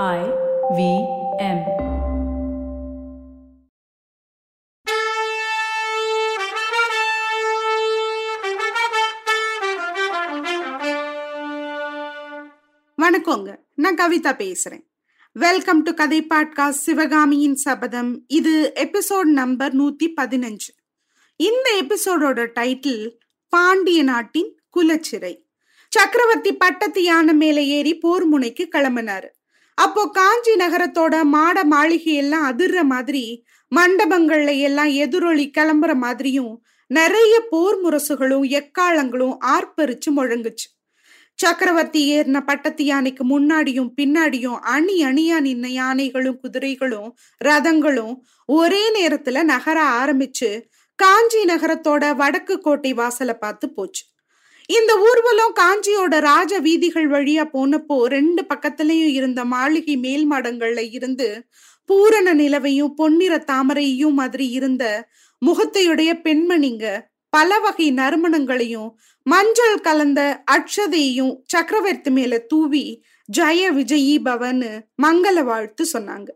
I V M. வணக்கங்க. நான் கவிதா பேசுறேன். வெல்கம் டு கதை பாட்காஸ்ட் சிவகாமியின் சபதம். இது எபிசோட் நம்பர் நூத்தி பதினஞ்சு. இந்த எபிசோடோட டைட்டில் பாண்டிய நாட்டின் குலச்சிறை. சக்கரவர்த்தி பட்டத்து யானை மேல ஏறி போர் முனைக்கு கிளம்பினாரு. அப்போ காஞ்சி நகரத்தோட மாட மாளிகை எல்லாம் அதிர்ற மாதிரி மண்டபங்கள்ல எல்லாம் எதிரொலி கிளம்புற மாதிரியும் நிறைய போர் முரசுகளும் எக்காலங்களும் ஆர்ப்பரிச்சு முழங்குச்சு. சக்கரவர்த்தி ஏறின பட்டத்து யானைக்கு முன்னாடியும் பின்னாடியும் அணி அணியா நின்ன யானைகளும் குதிரைகளும் ரதங்களும் ஒரே நேரத்துல நகர ஆரம்பிச்சு காஞ்சி நகரத்தோட வடக்கு கோட்டை வாசலை பார்த்து போச்சு. இந்த ஊர்வலம் காஞ்சியோட ராஜ வீதிகள் வழியா போனப்போ ரெண்டு பக்கத்துலயும் இருந்த மாளிகை மேல் மாடங்கள்ல இருந்து பூரண நிலவையும் பொன்னிற தாமரையும் மாதிரி இருந்த முகத்தையுடைய பெண்மணிங்க பல வகை நறுமணங்களையும் மஞ்சள் கலந்த அட்சதையும் சக்கரவர்த்தி மேல தூவி ஜெய விஜயி பவன்னு மங்கள வாழ்த்து சொன்னாங்க.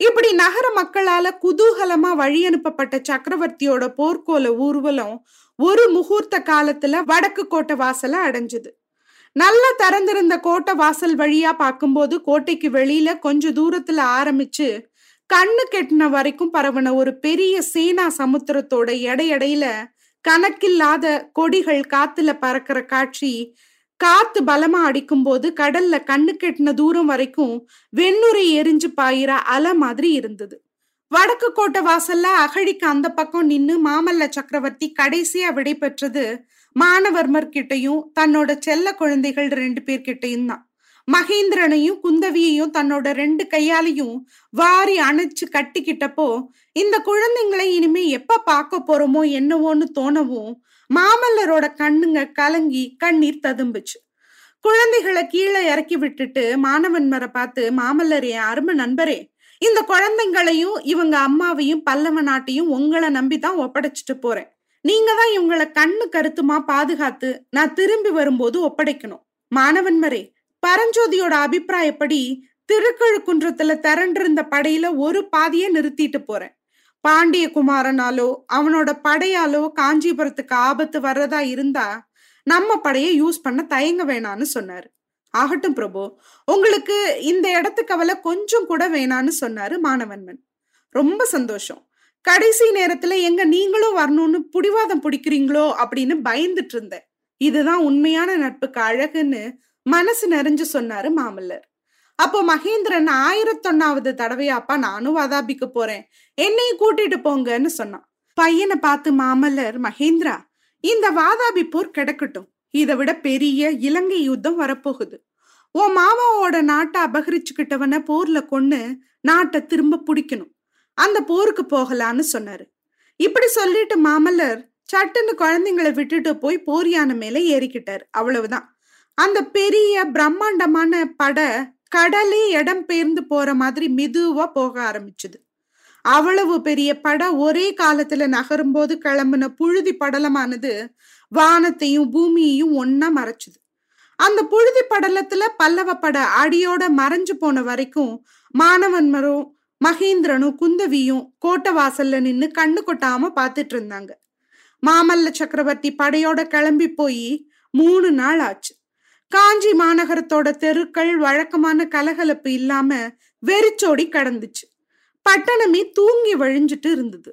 இப்படி நகர மக்களால குதூகலமா வழி அனுப்பப்பட்ட சக்கரவர்த்தியோட போர்க்கோல ஊர்வலம் ஒரு முகூர்த்த காலத்துல வடக்கு கோட்டை வாசல அடைஞ்சது. நல்லா திறந்திருந்த கோட்டை வாசல் வழியா பார்க்கும்போது கோட்டைக்கு வெளியில கொஞ்ச தூரத்துல ஆரம்பிச்சு கண்ணு கெட்டின வரைக்கும் பரவன ஒரு பெரிய சேனா சமுத்திரத்தோட எடையடையில கணக்கில்லாத கொடிகள் காத்துல பறக்கிற காட்சி காத்து பலமா அடிக்கும் போது கடல்ல கண்ணு கெட்டின தூரம் வரைக்கும் வெண்ணுரை எரிஞ்சு பாயிற அலை மாதிரி இருந்தது. வடக்கு கோட்டை வாசல்ல அகழிக்கு அந்த பக்கம் நின்னு மாமல்ல சக்கரவர்த்தி கடைசியா விடை பெற்றது மானவர்மர் கிட்டையும் தன்னோட செல்ல குழந்தைகள் ரெண்டு பேர்கிட்டையும் தான். மகேந்திரனையும் குந்தவியையும் தன்னோட ரெண்டு கையாலையும் வாரி அணைச்சு கட்டிக்கிட்டப்போ இந்த குழந்தைங்களை இனிமே எப்ப பார்க்க போறோமோ என்னவோன்னு தோணவும் மாமல்லரோட கண்ணுங்க கலங்கி கண்ணீர் ததும்புச்சு. குழந்தைகளை கீழே இறக்கி விட்டுட்டு மாணவன்மரை பார்த்து மாமல்லர் என் அருமை நண்பரே இந்த குழந்தைங்களையும் இவங்க அம்மாவையும் பல்லவ நாட்டையும் உங்களை நம்பிதான் ஒப்படைச்சிட்டு போறேன். நீங்க தான் இவங்களை கண்ணு கருத்துமா பாதுகாத்து நான் திரும்பி வரும்போது ஒப்படைக்கணும். மாணவன்மரே பரஞ்சோதியோட அபிப்பிராயப்படி திருக்கழுக்குன்றத்துல திரண்டிருந்த படையில ஒரு பாதியை நிறுத்திட்டு போறேன். பாண்டிய குமாரனாலோ அவனோட படையாலோ காஞ்சிபுரத்துக்கு ஆபத்து வர்றதா இருந்தா நம்ம படையை யூஸ் பண்ண தயங்க வேணான்னு சொன்னாரு. ஆகட்டும் பிரபு. உங்களுக்கு இந்த இடத்து கவலை கொஞ்சம் கூட வேணான்னு சொன்னாரு மாணவன்மன். ரொம்ப சந்தோஷம். கடைசி நேரத்துல எங்க நீங்களும் வரணும்னு புடிவாதம் பிடிக்கிறீங்களோ அப்படின்னு பயந்துட்டு இருந்தேன். இதுதான் உண்மையான நட்புக்கு அழகுன்னு மனசு நிறைஞ்சு சொன்னாரு மாமல்லர். அப்போ மகேந்திரன் ஆயிரத்தொன்னாவது தடவையாப்பா நானும் வாதாபிக்கு போறேன். என்னையும் கூட்டிட்டு போங்கன்னு சொன்னான். பையனை பார்த்து மாமல்லர் மகேந்திரா இந்த வாதாபி போர் கிடக்கட்டும். இதை விட பெரிய இலங்கை யுத்தம் வரப்போகுது. உன் மாமாவோட நாட்டை அபகரிச்சுக்கிட்டவன போர்ல கொன்னு நாட்டை திரும்ப பிடிக்கணும். அந்த போருக்கு போகலான்னு சொன்னாரு. இப்படி சொல்லிட்டு மாமல்லர் சட்டுன்னு குழந்தைங்களை விட்டுட்டு போய் போர் யானை மேல ஏறிக்கிட்டாரு. அவ்வளவுதான். அந்த பெரிய பிரம்மாண்டமான பட கடலே இடம் பெயர்ந்து போற மாதிரி மெதுவா போக ஆரம்பிச்சுது. அவ்வளவு பெரிய படம் ஒரே காலத்துல நகரும் போது கிளம்புன புழுதி படலமானது வானத்தையும் பூமியையும் ஒன்னா மறைச்சுது. அந்த புழுதி படலத்துல பல்லவ பட அடியோட மறைஞ்சு போன வரைக்கும் மாணவன்மரும் மகேந்திரனும் குந்தவியும் கோட்டை வாசல்ல நின்னு கண்ணு கொட்டாம பாத்துட்டு இருந்தாங்க. மாமல்ல சக்கரவர்த்தி படையோட கிளம்பி போய் மூணு நாள் ஆச்சு. காஞ்சி மாநகரத்தோட தெருக்கள் வழக்கமான கலகலப்பு இல்லாம வெறிச்சோடி கடந்துச்சு. பட்டணமே தூங்கி வழிஞ்சிட்டு இருந்தது.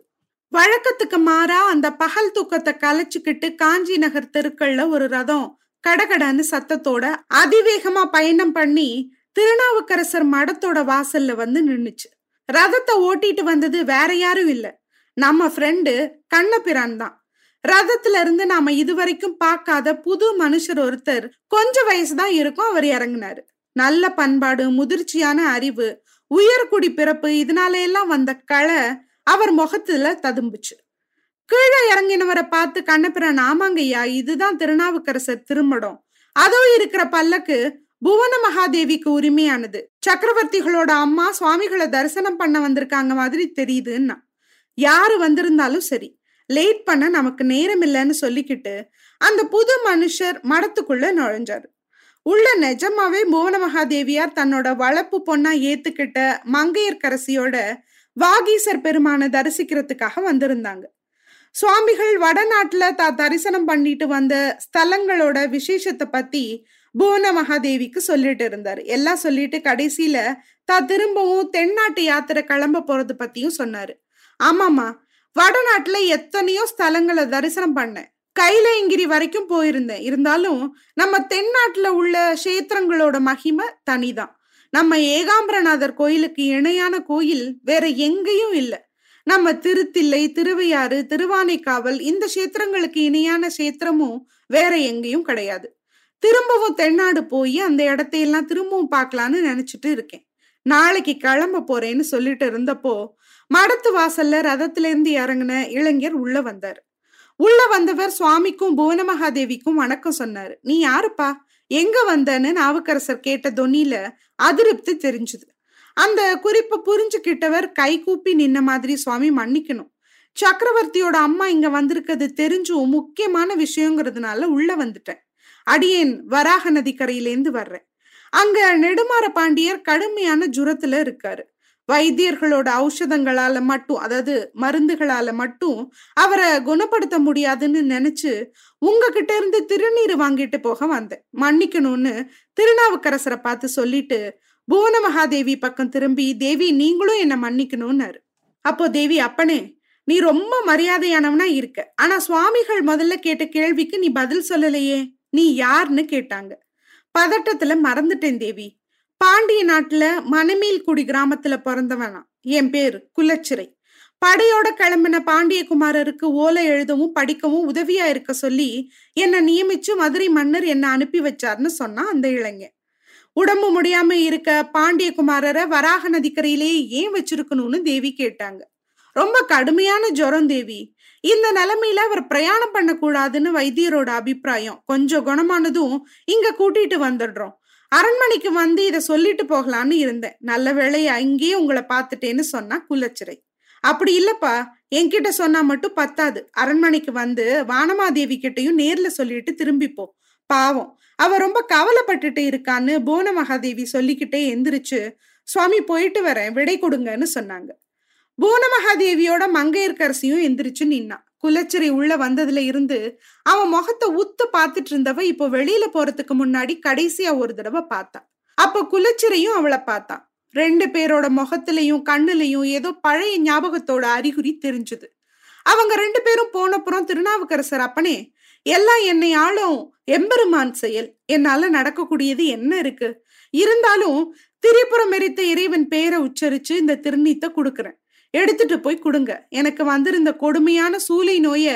வழக்கத்துக்கு மாறா அந்த பகல் தூக்கத்தை கலைச்சுக்கிட்டு காஞ்சி நகர் தெருக்கள்ல ஒரு ரதம் கடகடன்னு சத்தத்தோட அதிவேகமா பயணம் பண்ணி திருநாவுக்கரசர் மடத்தோட வாசல்ல வந்து நின்னுச்சு. ரதத்தை ஓட்டிட்டு வந்தது வேற யாரும் இல்ல. நம்ம ஃப்ரெண்டு கண்ணபிரான் தான். ரதத்துல இருந்து நாம இதுவரைக்கும் பார்க்காத புது மனுஷர் ஒருத்தர் கொஞ்ச வயசுதான் இருக்கும் அவர் இறங்கினாரு. நல்ல பண்பாடு முதிர்ச்சியான அறிவு உயர்குடி பிறப்பு இதனால எல்லாம் வந்த களை அவர் முகத்துல ததும்புச்சு. கீழே இறங்கினவரை பார்த்து கண்ணபிரான் ஆமாங்கய்யா இதுதான் திருநாவுக்கரசர் திருமடம். அதோ இருக்கிற பல்லக்கு புவன மகாதேவிக்கு உரிமையானது. சக்கரவர்த்திகளோட அம்மா சுவாமிகளை தரிசனம் பண்ண வந்திருக்காங்க மாதிரி தெரியுதுன்னா. யாரு வந்திருந்தாலும் சரி லேட் பண்ண நமக்கு நேரம் இல்லைன்னு சொல்லிக்கிட்டு அந்த புது மனுஷர் மடத்துக்குள்ள நுழைஞ்சாரு. உள்ள நிஜமாவே புவன மகாதேவியார் தன்னோட வளப்பு பொண்ணா ஏத்துக்கிட்ட மங்கையர்கரசியோட வாகீசர் பெருமானை தரிசிக்கிறதுக்காக வந்திருந்தாங்க. சுவாமிகள் வடநாட்டுல தா தரிசனம் பண்ணிட்டு வந்த ஸ்தலங்களோட விசேஷத்தை பத்தி புவன மகாதேவிக்கு சொல்லிட்டு இருந்தாரு. எல்லாம் சொல்லிட்டு கடைசியில தா திரும்பவும் தென்னாட்டு யாத்திரை கிளம்ப போறது பத்தியும் சொன்னாரு. ஆமாமா வடநாட்டுல எத்தனையோ ஸ்தலங்களை தரிசனம் பண்ணேன். கைலயங்கிரி வரைக்கும் போயிருந்தேன். இருந்தாலும் நம்ம தென்னாட்டுல உள்ள கஷேத்திரங்களோட மகிமை தனிதான். நம்ம ஏகாம்பரநாதர் கோயிலுக்கு இணையான கோயில் வேற எங்கேயும் இல்லை. நம்ம திருத்தில்லை திருவையாறு திருவானைக்காவல் இந்த சேத்திரங்களுக்கு இணையான சேத்திரமும் வேற எங்கேயும் கிடையாது. திரும்பவும் தென்னாடு போய் அந்த இடத்தையெல்லாம் திரும்பவும் பார்க்கலான்னு நினைச்சிட்டு இருக்கேன். நாளைக்கு கிளம்ப போறேன்னு சொல்லிட்டு இருந்தப்போ மடத்து வாசல்ல ரதத்துல இருந்து இறங்கின இளைஞர் உள்ள வந்தார். உள்ள வந்தவர் சுவாமிக்கும் புவனமகாதேவிக்கும் வணக்கம் சொன்னாரு. நீ யாருப்பா? எங்க வந்தேன்னு நாவுக்கரசர் கேட்ட தொனியில அதிருப்தி தெரிஞ்சுது. அந்த குறிப்பை புரிஞ்சுக்கிட்டவர் கை கூப்பி நின்ன மாதிரி சுவாமி மன்னிக்கணும். சக்கரவர்த்தியோட அம்மா இங்க வந்திருக்கிறது தெரிஞ்சும் முக்கியமான விஷயங்கிறதுனால உள்ள வந்துட்டேன். அடியேன் வராக நதிக்கரையிலேருந்து வர்றேன். அங்க நெடுமாற பாண்டியர் கடுமையான ஜுரத்துல இருக்காரு. வைத்தியர்களோட ஔஷதங்களால மட்டும் அதாவது மருந்துகளால மட்டும் அவரை குணப்படுத்த முடியாதுன்னு நினைச்சு உங்ககிட்ட இருந்து திருநீர் வாங்கிட்டு போக வந்தேன். மன்னிக்கணும்னு திருநாவுக்கரசரை பார்த்து சொல்லிட்டு புவன மகாதேவி பக்கம் திரும்பி தேவி நீங்களும் என்ன மன்னிக்கணும்னாரு. அப்போ தேவி அப்பனே நீ ரொம்ப மரியாதையானவனா இருக்க. ஆனா சுவாமிகள் முதல்ல கேட்ட கேள்விக்கு நீ பதில் சொல்லலையே. நீ யாருன்னு கேட்டாங்க. பதட்டத்துல மறந்துட்டேன் தேவி. பாண்டிய நாட்டுல மணமேல்குடி கிராமத்துல பிறந்தவனா? என் பேர் குலச்சிறை. படையோட கிளம்பின பாண்டியகுமாரருக்கு ஓலை எழுதவும் படிக்கவும் உதவியா இருக்க சொல்லி என்னை நியமிச்சு மதுரை மன்னர் என்னை அனுப்பி வச்சார்னு சொன்னா அந்த இளைஞன். உடம்பு முடியாம இருக்க பாண்டியகுமாரரை வராக நதிக்கரையிலேயே ஏன் வச்சிருக்கணும்னு தேவி கேட்டாங்க. ரொம்ப கடுமையான ஜுரம் தேவி. இந்த நிலைமையில அவர் பிரயாணம் பண்ணக்கூடாதுன்னு வைத்தியரோட அபிப்பிராயம் கொஞ்சம் குணமானதும் இங்க கூட்டிட்டு வந்துடுறோம். அரண்மனைக்கு வந்து இதை சொல்லிட்டு போகலான்னு இருந்தேன். நல்ல வேளை அங்கேயே உங்களை பார்த்துட்டேன்னு சொன்னா குலச்சிறை அப்படி இல்லப்பா என்கிட்ட சொன்னா மட்டும் பத்தாது. அரண்மனைக்கு வந்து வானமாதேவி கிட்டையும் நேர்ல சொல்லிட்டு திரும்பிப்போ பாவம் அவ ரொம்ப கவலைப்பட்டுட்டு இருக்கான்னு போன மகாதேவி சொல்லிக்கிட்டே எந்திரிச்சு சுவாமி போயிட்டு வரேன். விடை கொடுங்கன்னு சொன்னாங்க. பூன மகாதேவியோட மங்கையர்கரசியும் எந்திரிச்சு நின்னா. குலச்சிறை உள்ள வந்ததுல இருந்து அவன் முகத்தை உத்து பார்த்துட்டு இருந்தவ இப்போ வெளியில போறதுக்கு முன்னாடி கடைசியா ஒரு தடவை பார்த்தான் அப்ப குலச்சிறையும் அவளை பார்த்தான் ரெண்டு பேரோட முகத்திலையும் கண்ணுலையும் ஏதோ பழைய ஞாபகத்தோட அறிகுறி தெரிஞ்சது. அவங்க ரெண்டு பேரும் போனப்புறம் திருநாவுக்கரசர் அப்பனே எல்லாம் என்னை ஆளும் எம்பெருமான் செயல். என்னால நடக்கக்கூடியது என்ன இருக்கு? இருந்தாலும் திரிபுரம் எரித்த இறைவன் பேரை உச்சரிச்சு இந்த திருநீத்தை கொடுக்குறேன். எடுத்துட்டு போய் கொடுங்க. எனக்கு வந்திருந்த கொடுமையான சூளை நோய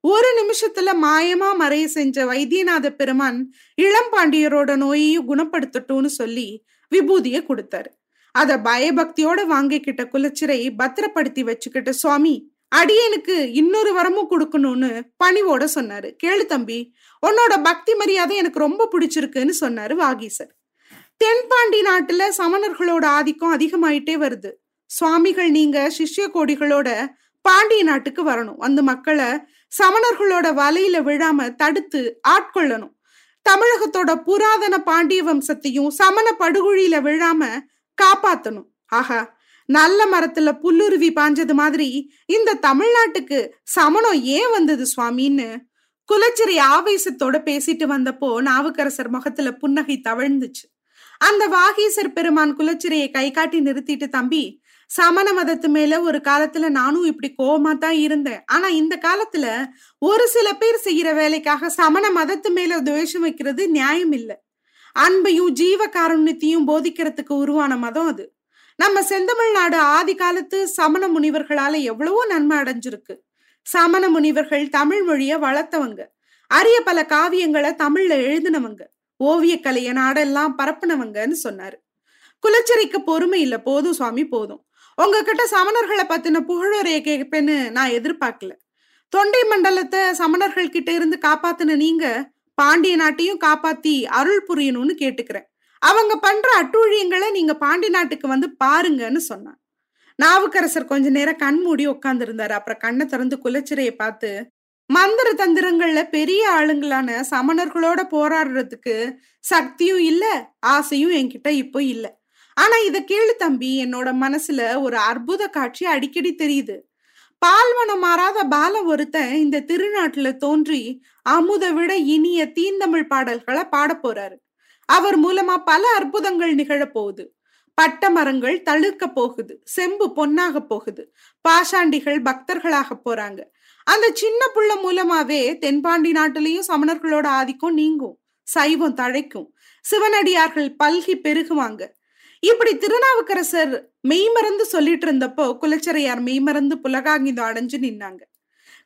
ஒரு நிமிஷத்துல மாயமா மறைய செஞ்ச வைத்தியநாத பெருமான் இளம்பாண்டியரோட நோயையும் குணப்படுத்தட்டும்னு சொல்லி விபூதிய கொடுத்தாரு. அத பயபக்தியோட வாங்கிக்கிட்ட குலச்சிரை பத்திரப்படுத்தி வச்சுக்கிட்ட சுவாமி அடியனுக்கு இன்னொரு வரமும் கொடுக்கணும்னு பணிவோட சொன்னாரு. கேளு தம்பி உன்னோட பக்தி மரியாதை எனக்கு ரொம்ப பிடிச்சிருக்குன்னு சொன்னாரு வாகீசர். தென்பாண்டி நாட்டுல சமணர்களோட ஆதிக்கம் அதிகமாயிட்டே வருது. சுவாமிகள் நீங்க சிஷ்ய கோடிகளோட பாண்டிய நாட்டுக்கு வரணும். அந்த மக்களை சமணர்களோட வலையில விழாம தடுத்து ஆட்கொள்ளணும். தமிழகத்தோட புராதன பாண்டிய வம்சத்தையும் சமண படுகொழியில விழாம காப்பாத்தணும். ஆஹா நல்ல மரத்துல புல்லுருவி பாஞ்சது மாதிரி இந்த தமிழ்நாட்டுக்கு சமணம் ஏன் வந்தது சுவாமின்னு குலச்சிறை ஆவேசத்தோட பேசிட்டு வந்தப்போ நாவுக்கரசர் முகத்துல புன்னகை தவழ்ந்துச்சு. அந்த வாகீசர் பெருமான் குலச்சிறையை கை காட்டி நிறுத்திட்டு தம்பி சமண மதத்து மேல ஒரு காலத்துல நானும் இப்படி கோபமா தான் இருந்தேன். ஆனா இந்த காலத்துல ஒரு சில பேர் செய்யற வேலைக்காக சமண மதத்து மேல துவேஷம் வைக்கிறது நியாயம் இல்லை. அன்பையும் ஜீவ காருண்யத்தையும் போதிக்கிறதுக்கு உருவான மதம் அது. நம்ம செந்தமிழ்நாடு ஆதி காலத்து சமண முனிவர்களால எவ்வளவோ நன்மை அடைஞ்சிருக்கு. சமண முனிவர்கள் தமிழ் மொழிய வளர்த்தவங்க. அரிய பல காவியங்களை தமிழ்ல எழுதினவங்க. ஓவியக்கலைய நாடெல்லாம் பரப்புனவங்கன்னு சொன்னாரு. குலச்சரிக்கு பொறுமை இல்ல போதும் சுவாமி போதும். உங்ககிட்ட சமணர்களை பத்தின புகழுரைய கேட்பேன்னு நான் எதிர்பார்க்கல. தொண்டை மண்டலத்தை சமணர்கள் கிட்ட இருந்து காப்பாத்தின நீங்க பாண்டிய நாட்டையும் காப்பாத்தி அருள் புரியணும்னு கேட்டுக்கிறேன். அவங்க பண்ற அட்டூழியங்களை நீங்க பாண்டி நாட்டுக்கு வந்து பாருங்கன்னு சொன்னான். நாவுக்கரசர் கொஞ்ச நேரம் கண் மூடி உட்கார்ந்து இருந்தாரு அப்புறம் கண்ணை திறந்து குலச்சிறையை பார்த்து மந்திர தந்திரங்கள்ல பெரிய ஆளுங்களான சமணர்களோட போராடுறதுக்கு சக்தியும் இல்ல ஆசையும் என்கிட்ட இப்போ இல்ல. ஆனா இத கேளு தம்பி என்னோட மனசுல ஒரு அற்புத காட்சி அடிக்கடி தெரியுது. பால்வனம் மாறாத பால ஒருத்தன் இந்த திருநாட்டுல தோன்றி அமுத விட இனிய தீந்தமிழ் பாடல்களை பாட போறாரு. அவர் மூலமா பல அற்புதங்கள் நிகழ போகுது. பட்ட மரங்கள் தழுக்க போகுது செம்பு பொன்னாக போகுது பாஷாண்டிகள் பக்தர்களாக போறாங்க. அந்த சின்ன புள்ள மூலமாவே தென்பாண்டி நாட்டிலையும் சமணர்களோட ஆதிக்கம் நீங்கும் சைவம் தழைக்கும். சிவனடியார்கள் பல்கி பெருகுவாங்க. இப்படி திருநாவுக்கரசர் மெய்மறந்து சொல்லிட்டு இருந்தப்போ குலச்சரையார் மெய்மறந்து புலகாங்கிதம் அடைஞ்சு நின்னாங்க.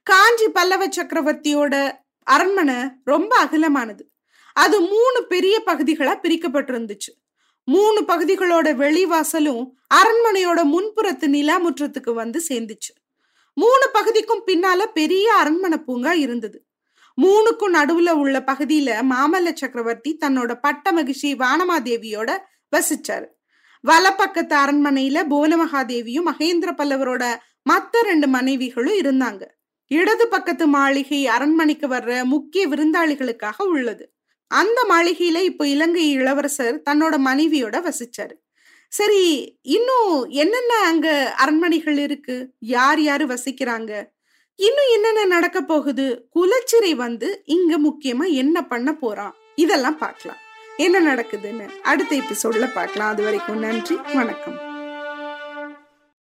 காஞ்சி பல்லவ சக்கரவர்த்தியோட அரண்மனை ரொம்ப அகலமானது. அது மூணு பெரிய பகுதிகளா பிரிக்கப்பட்டிருந்துச்சு. மூணு பகுதிகளோட வெளிவாசலும் அரண்மனையோட முன்புறத்து நிலாமுற்றத்துக்கு வந்து சேர்ந்துச்சு. மூணு பகுதிக்கும் பின்னால பெரிய அரண்மனை பூங்கா இருந்தது. மூணுக்கும் நடுவுல உள்ள பகுதியில மாமல்ல சக்கரவர்த்தி தன்னோட பட்ட மகிழ்ச்சி வானமாதேவியோட வசிச்சாரு. வலப்பக்கத்து அரண்மனையில புவனமகாதேவியும் மகேந்திர பல்லவரோட மத்த ரெண்டு மனைவிகளும் இருந்தாங்க. இடது பக்கத்து மாளிகை அரண்மனைக்கு வர்ற முக்கிய விருந்தாளிகளுக்காக உள்ளது. அந்த மாளிகையில இப்போ இலங்கை இளவரசர் தன்னோட மனைவியோட வசிச்சாரு. சரி இன்னும் என்னென்ன அங்க அரண்மனைகள் இருக்கு? யார் யாரு வசிக்கிறாங்க? இன்னும் என்னென்ன நடக்க போகுது? குலச்சிறை வந்து இங்க முக்கியமா என்ன பண்ண போறான்? இதெல்லாம் பார்க்கலாம். என்ன நடக்குதுன்னு அடுத்த எபிசோட்ல பார்க்கலாம். அது வரைக்கும் நன்றி வணக்கம்.